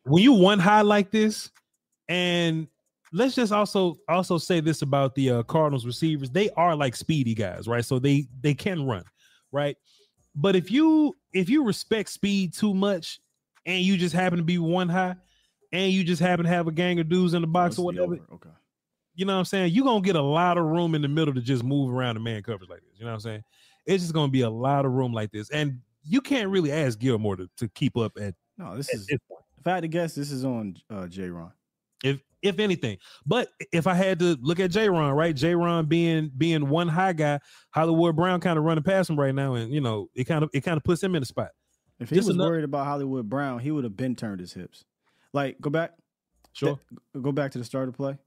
When you one high like this, and let's just also also say this about the uh, Cardinals receivers, they are like speedy guys, right? So they they can run, right? But if you if you respect speed too much, and you just happen to be one high, and you just happen to have a gang of dudes in the box or whatever, okay. you know what I'm saying? You're gonna get a lot of room in the middle to just move around the man coverage like this. You know what I'm saying? It's just gonna be a lot of room like this. And you can't really ask Gilmore to, to keep up at no, this at is this point. if I had to guess, this is on uh J Ron. if if anything. But if I had to look at J Ron, right? J Ron being being one high guy, Hollywood Brown kind of running past him right now, and you know, it kind of it kind of puts him in the spot. If he Just was enough- worried about Hollywood Brown, he would have been turned his hips. Like, go back. Sure. Th- go back to the start of play.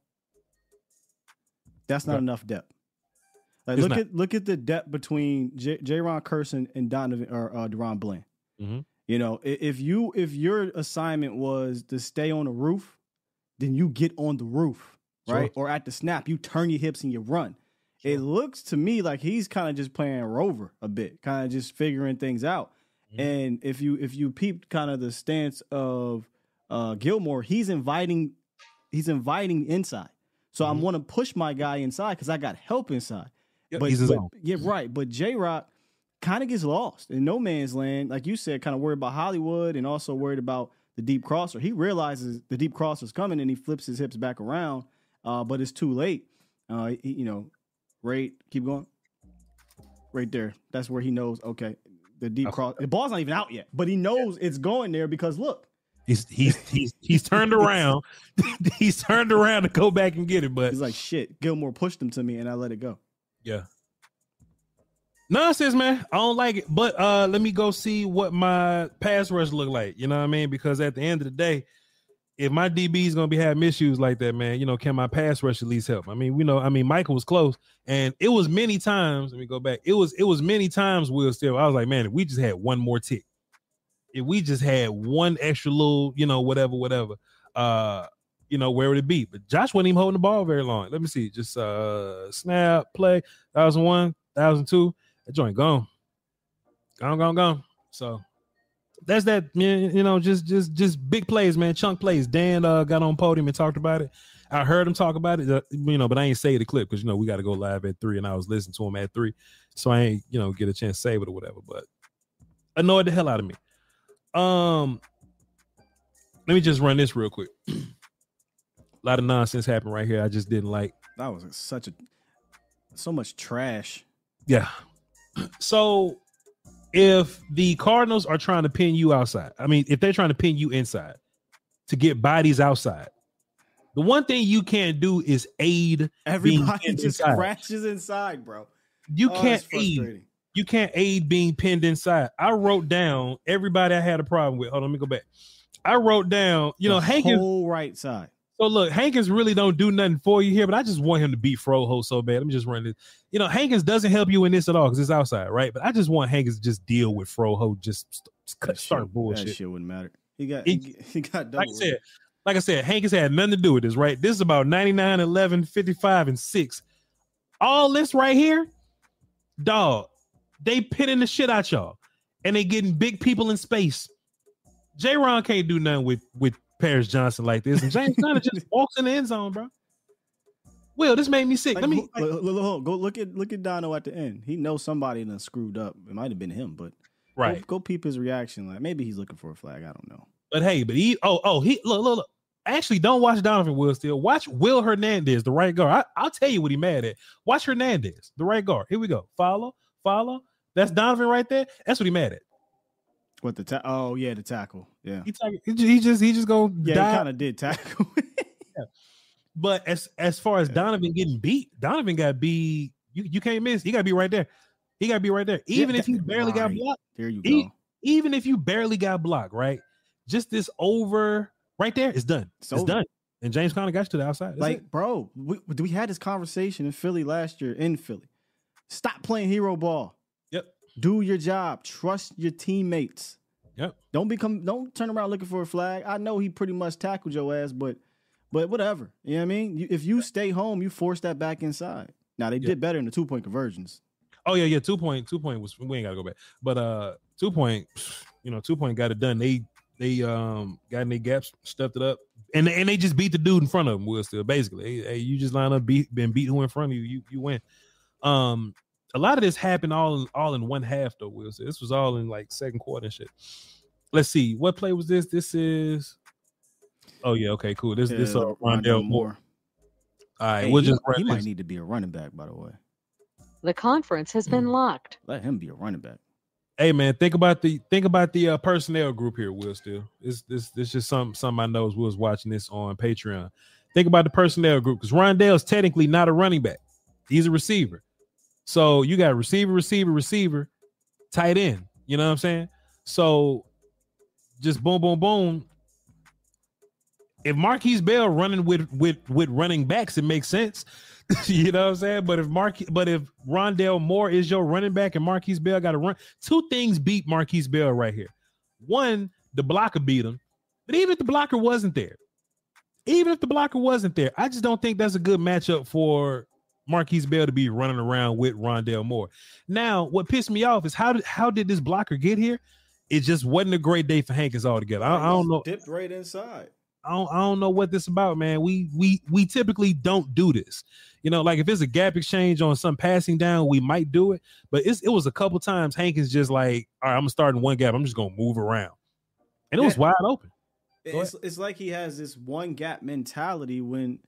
That's not enough depth. Like, It's look not. at look at the depth between J. J- Ron Curson and Donovan or uh, DaRon Bland. Mhm. You know, if you if your assignment was to stay on the roof, then you get on the roof, right? Or at the snap, you turn your hips and you run. It looks to me like he's kind of just playing rover a bit, kind of just figuring things out. And if you if you peep kind of the stance of uh Gilmore, he's inviting he's inviting inside. So I'm want to push my guy inside because I got help inside. Yep, but, he's his but- own. yeah, right. But J Rock kind of gets lost in no man's land. Like you said, kind of worried about Hollywood and also worried about the deep crosser. He realizes the deep crosser's coming and he flips his hips back around, uh, but it's too late. Uh, he- you know, right, keep going. Right there. That's where he knows, okay, the deep cross. The ball's not even out yet, but he knows it's going there because look, He's he's he's he's turned around. he's turned around to go back and get it, but he's like, shit, Gilmore pushed him to me and I let it go. Yeah. Nonsense, man. I don't like it. But uh let me go see what my pass rush look like. You know what I mean? Because at the end of the day, if my DB is gonna be having issues like that, man, you know, can my pass rush at least help? I mean, we know, I mean, Micah was close, and it was many times. Let me go back. It was it was many times. Will still. I was like, man, if we just had one more tick, if we just had one extra little, you know, whatever, whatever, uh, you know, where would it be? But Josh wasn't even holding the ball very long. Let me see. Just uh snap, play, thousand one, thousand two. That joint gone. Gone, gone, gone. So that's that, man. You know, just just just big plays, man. Chunk plays. Dan uh got on podium and talked about it. I heard him talk about it, uh, you know, but I ain't say the clip because you know we got to go live at three, and I was listening to him at three, so I ain't you know get a chance to save it or whatever. But annoyed the hell out of me. Um, let me just run this real quick. a lot of nonsense happened right here. I just didn't like. That was such a so much trash. Yeah. So if the Cardinals are trying to pin you outside, I mean, if they're trying to pin you inside to get bodies outside, the one thing you can't do is aid being Everybody just inside. crashes inside, bro. You Oh, can't aid. You can't aid being pinned inside. I wrote down everybody I had a problem with. Hold on, let me go back. I wrote down, you know, The Hankins. whole right side. So look, Hankins really don't do nothing for you here, but I just want him to beat Froho so bad. Let me just run this. You know, Hankins doesn't help you in this at all because it's outside, right? But I just want Hankins to just deal with Froho, just, st- just cut, start That bullshit. shit wouldn't matter. He got He- he, he got double. Like I said, like I said, Hankins had nothing to do with this, right? This is about 99, 11, 55, and 6. All this right here, dog, they pitting the shit out y'all. And they getting big people in space. J. Ron can't do nothing with with Paris Johnson like this. And James Conner just walks in the end zone, bro. Will, this made me sick. Like, Let me who- look, look, go look at look at Dono at the end. He knows somebody done screwed up. It might have been him, but go- Right. Go, peep his reaction. Like maybe he's looking for a flag. I don't know. But hey, but he oh oh he look look look. Actually, don't watch Donovan Will still. Watch Will Hernandez, the right guard. I, I'll tell you what he mad at. Watch Hernandez, the right guard. Here we go. Follow, follow. That's Donovan right there. That's what he mad at. What the ta- oh yeah the tackle yeah He, tack- he, ju- he just he just go yeah he kind of did tackle. yeah. But as as far as Donovan getting beat, Donovan got beat. You you can't miss. He got to be right there. He got to be right there. Yeah, Even if he that- barely got blocked. there you go. even if you barely got blocked, right? Just this over right there is done. It's, over. done. And James Conner got you to the outside. That's like it. bro, we, we had this conversation in Philly last year in Philly. Stop playing hero ball. Yep. Do your job. Trust your teammates. Yep. Don't become. Don't turn around looking for a flag. I know he pretty much tackled your ass, but but whatever. You know what I mean? You, if you stay home, you force that back inside. Now they Yeah. did better in the two point conversions. Oh yeah, yeah. Two point, two point was we ain't gotta go back. But uh two point, you know, two point got it done. They they um got in their gaps, stuffed it up, and and they just beat the dude in front of them. Will still basically, hey, hey, you just line up, beat, been beat who in front of you, you you win. Um, a lot of this happened all in all in one half though. Will Still. this was all in like second quarter and shit. Let's see, what play was this? This is. Oh yeah, okay, cool. This this uh, Rondale Moore. All right, Hey, we'll he, just he run might need to be a running back, by the way. The conference has been locked. Let him be a running back. Hey man, think about the think about the uh, personnel group here. Will still this this this just some some I know is Will's watching this on Patreon. Think about the personnel group because Rondale's technically not a running back; he's a receiver. So you got receiver, receiver, receiver, tight end. You know what I'm saying? So just boom, boom, boom. If Markquese Bell running with with with running backs, it makes sense. you know what I'm saying? But if Mark, but if Rondale Moore is your running back and Markquese Bell got to run, two things beat Markquese Bell right here. One, the blocker beat him, but even if the blocker wasn't there, even if the blocker wasn't there, I just don't think that's a good matchup for Markquese Bell to be running around with Rondale Moore. Now, what pissed me off is how did how did this blocker get here? It just wasn't a great day for Hankins altogether. I, I don't know. Dipped right inside. I don't, I don't know what this about, man. We we we typically don't do this. You know, like if it's a gap exchange on some passing down, we might do it. But it's, it was a couple times Hankins just like, all right, I'm gonna start in one gap. I'm just gonna move around, and it was wide open. It's, it's like he has this one gap mentality when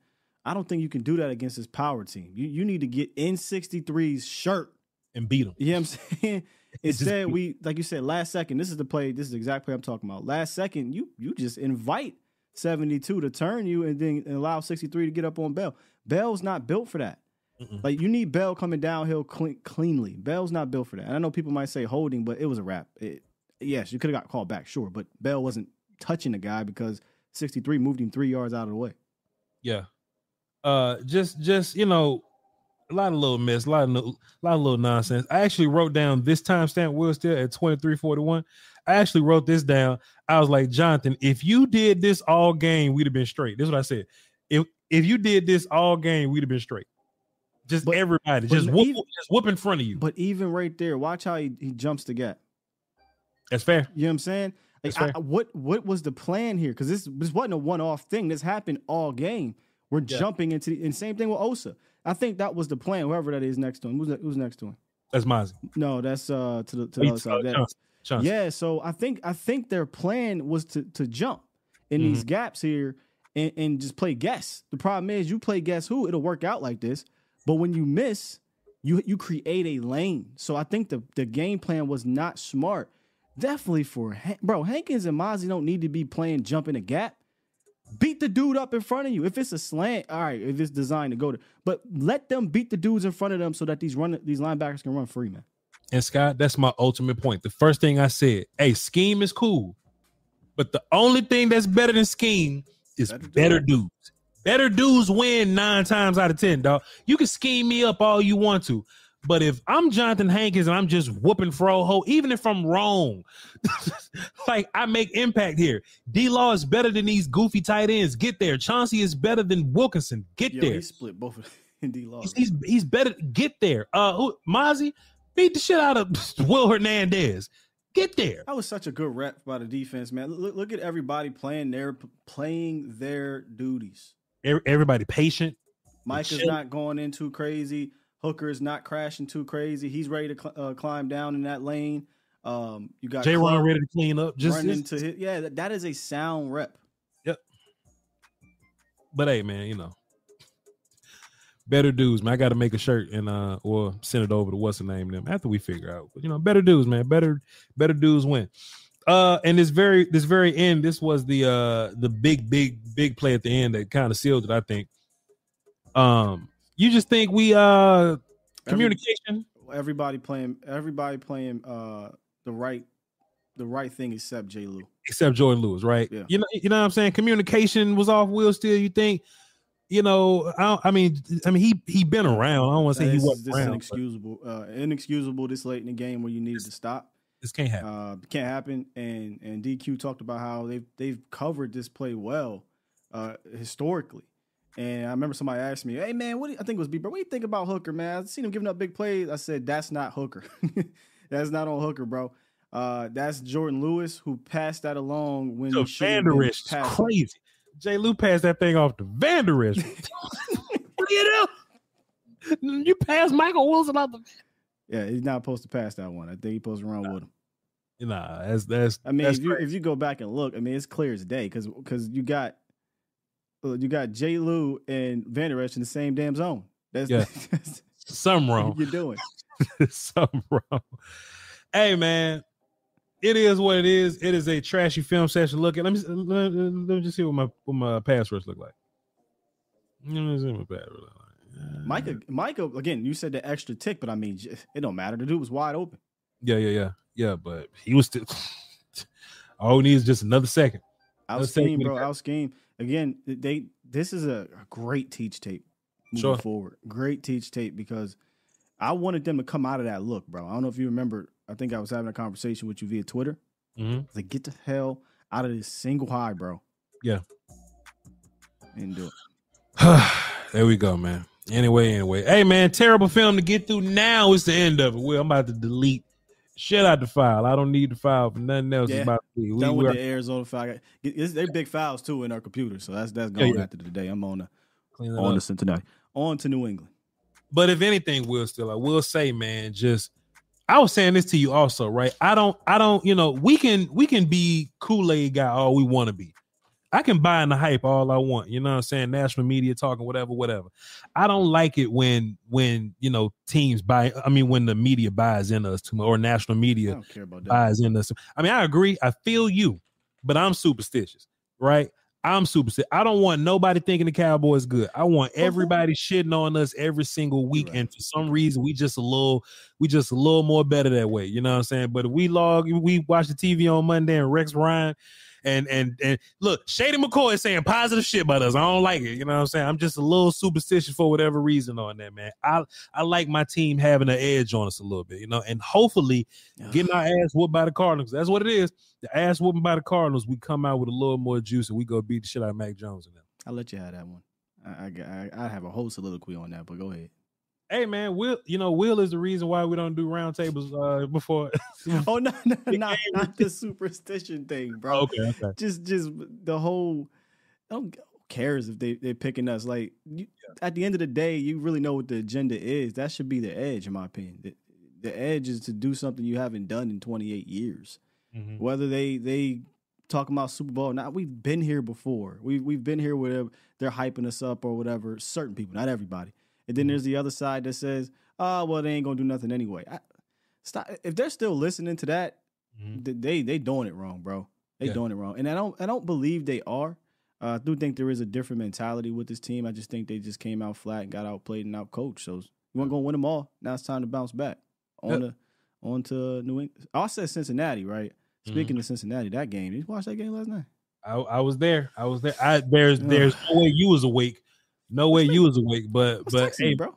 I don't think you can do that against this power team. You you need to get in 63's shirt and beat him. You know what I'm saying? Instead, we like you said last second. This is the play. This is the exact play I'm talking about. Last second, you you just invite 72 to turn you and then allow 63 to get up on Bell. Bell's not built for that. Like you need Bell coming downhill clean, cleanly. Bell's not built for that. And I know people might say holding, but it was a wrap. It, yes, you could have got called back, sure, but Bell wasn't touching the guy because 63 moved him three yards out of the way. Yeah. Uh, just just you know, a lot of little mess, a lot of no- a lot of little nonsense. I actually wrote down this timestamp. Will still at twenty three forty one. I actually wrote this down. I was like, Jonathan, if you did this all game, we'd have been straight. This is what I said. If if you did this all game, we'd have been straight. Just everybody, but just whoop, even- just whoop in front of you. But even right there, watch how he, he jumps the gap. That's fair. You know what I'm saying? Like, I- what what was the plan here? Because this this wasn't a one off thing. This happened all game. We're Yeah. jumping into the and same thing with Osa. I think that was the plan. Whoever that is next to him, who's that, who's next to him? That's Mazi. No, that's uh to the to Oh, the you- other side. uh, That- Johnson. Johnson. Yeah, so I think I think their plan was to to jump in these Mhm. gaps here and, and just play guess. The problem is you play guess who, it'll work out like this. But when you miss, you you create a lane. So I think the the game plan was not smart. Definitely for bro Hankins and Mazi don't need to be playing jump in a gap. Beat the dude up in front of you. If it's a slant, all right. If it's designed to go to, but let them beat the dudes in front of them so that these run these linebackers can run free, man. And Scott, that's my ultimate point. The first thing I said, hey, scheme is cool, but the only thing that's better than scheme is better, dudes. Better dudes win nine times out of ten, dog. You can scheme me up all you want to, but if I'm Jonathan Hankins and I'm just whooping Froho, even if I'm wrong, like I make impact here. D Law is better than these goofy tight ends. Get there. Chauncey is better than Wilkinson. Get Yo, there. he split both of D Law. He's, he's he's better. Get there. Uh, who, Mazi beat the shit out of Will Hernandez. Get there. That was such a good rep by the defense, man. Look, look at everybody playing their playing their duties. Everybody patient. Mike is not going in too crazy. Hooker is not crashing too crazy. He's ready to cl- uh, climb down in that lane. Um, you got J. Ron ready to clean up. Just, running to hit. Yeah, that, that is a sound rep. Yep. But hey, man, you know, better dudes, man. I got to make a shirt and uh, or send it over to what's the name them after we figure out. But you know, better dudes, man. Better, better dudes win. Uh, and this very, this very end, this was the uh, the big, big, big play at the end that kind of sealed it. I think. Um, you just think we uh communication. Everybody playing. Everybody playing. Uh, the right, the right thing except J. Lou. except Jordan Lewis, right? Yeah. You know, you know what I'm saying? Communication was off. Will still, you think? you know, I, I mean, I mean, he he been around. I don't want to say he wasn't this around. inexcusable, uh, inexcusable this late in the game where you needed to stop. This can't happen. Uh, can't happen. And and DQ talked about how they've they've covered this play well, uh, historically. And I remember somebody asked me, "Hey man, what do you, I think it was Bieber? What do you think about Hooker, man? I've seen him giving up big plays." I said, "That's not Hooker. that's not on Hooker, bro. Uh, that's Jordan Lewis who passed that along when So he should have been Vander Esch is passing. crazy. Jay Lou passed that thing off to Vander Esch. you know, you passed Michael Wilson out the. Yeah, he's not supposed to pass that one. I think he's supposed to run with him. Nah, that's that's. I mean, if you if you go back and look, I mean, it's clear as day because because you got Uh, you got J. Lou and Vander Esch in the same damn zone. That's, Yeah. that's something wrong. you're doing. something wrong. Hey man, it is what it is. It is a trashy film session. Look at let me let, let me just see what my what my pass rush look like. Let me see what my pass rush look like. Uh, Micah, Micah, again, you said the extra tick, but I mean, it don't matter. The dude was wide open. Yeah, yeah, yeah, yeah. But he was still. All he needs is just another second. Out scheme, bro. Out scheme. Again, they this is a, a great teach tape moving Sure. forward. Great teach tape because I wanted them to come out of that look, bro. I don't know if you remember. I think I was having a conversation with you via Twitter. Mhm. Like, get the hell out of this single high, bro. Yeah. And do it. there we go, man. Anyway, anyway. Hey man, terrible film to get through now. It's the end of it. Well, I'm about to delete shit out the file. I don't need the file for nothing else. Yeah. about to be. We, Done with the Arizona file. They're big files too in our computer, so that's that's Yeah, going yeah. after today. I'm on the on up. to Cincinnati, on to New England. But if anything, will still, I will say, man, just I was saying this to you also, right? I don't, I don't, you know, we can we can be Kool-Aid guy all we want to be. I can buy in the hype all I want, you know what I'm saying? National media talking, whatever, whatever. I don't like it when when you know teams buy, I mean, when the media buys in us too much, or national media don't care about that. buys in us. I mean, I agree, I feel you, but I'm superstitious, right? I'm superstitious. I don't want nobody thinking the Cowboys good. I want everybody shitting on us every single week, and for some reason, we just a little, we just a little more better that way. You know what I'm saying? But if we log, we watch the TV on Monday, and Rex Ryan, and and and look, Shady McCoy is saying positive shit about us. I don't like it. You know what I'm saying? I'm just a little superstitious for whatever reason on that, man. I I like my team having an edge on us a little bit, you know, and hopefully getting our ass whooped by the Cardinals. That's what it is. The ass whooping by the Cardinals. We come out with a little more juice and we go beat the shit out of Mac Jones and them. I'll let you have that one. I, I, I, I have a whole soliloquy on that, but go ahead. Hey man, Will, you know, Will is the reason why we don't do roundtables uh before. oh no, no, not, not the superstition thing, bro. Okay, okay. Just just the whole. Don't cares if they they're picking us. Like you, at the end of the day, you really know what the agenda is. That should be the edge, in my opinion. The, the edge is to do something you haven't done in 28 years. Mhm. Whether they they talking about Super Bowl or not, we've been here before. We we've been here where they're hyping us up or whatever. Certain people, not everybody. And then there's the other side that says, "Oh, well, they ain't gonna do nothing anyway." I, stop. If they're still listening to that, th- they they doing it wrong, bro. They Yeah. doing it wrong, and I don't I don't believe they are. Uh, I do think there is a different mentality with this team. I just think they just came out flat and got outplayed and outcoached. So you weren't gonna win them all. Now it's time to bounce back on Yep. to on to New England. I said Cincinnati, right? Speaking of Cincinnati, that game. Did you watch that game last night? I, I was there. I was there. I there's there's no way you was awake. No way you was awake. But but hey, bro.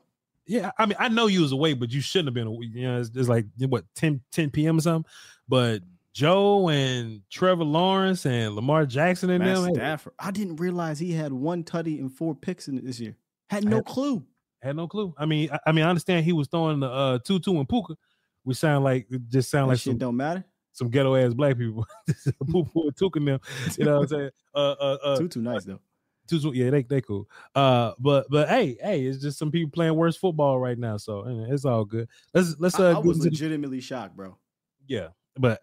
Yeah, I mean, I know you was awake, but you shouldn't have been awake. You know, it's, it's like what 10, 10 p.m. or something. But Joe and Trevor Lawrence and Lamar Jackson and Matt them Stafford. I didn't realize he had one tutty and four picks in it this year. Had no had- clue. had no clue. I mean, I, I mean, I understand he was throwing the uh tutu and puka, We sound like it just sound That like shit some, don't matter. some ghetto ass black people. And tuka and them. You know what I'm saying? Uh, uh, uh, too nice though. Tutu, yeah, they they cool. Uh, but but hey, hey, it's just some people playing worse football right now, so it's all good. Let's let's uh, I get was into the- legitimately shocked, bro. yeah, but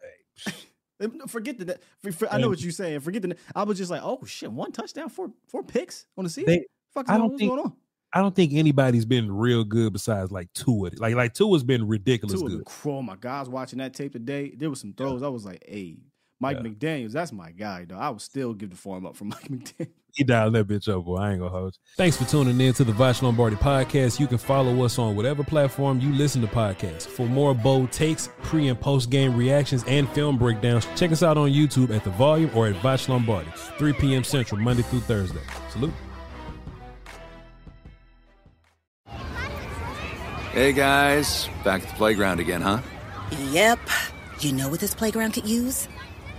no, Forget the. For, for, I know what you're saying. Forget the. I was just like, oh shit, one touchdown, four four picks on the season. They- Fuck, I don't think going on? I don't think anybody's been real good besides like Tua. Like like Tua's been ridiculous Two of good. oh my God, I was watching that tape today. There was some throws. I was like, hey, Mike yeah. McDaniels, that's my guy, though. I would still give the form up for Mike McDaniels. He dialed that bitch up, boy. I ain't gonna hold you. Thanks for tuning in to the Voch Lombardi podcast. You can follow us on whatever platform you listen to podcasts. For more bold takes, pre and post game reactions, and film breakdowns, check us out on YouTube at The Volume or at Voch Lombardi, 3 p.m. Central, Monday through Thursday. Salute. Hey guys, back at the playground again, huh? Yep. You know what this playground could use?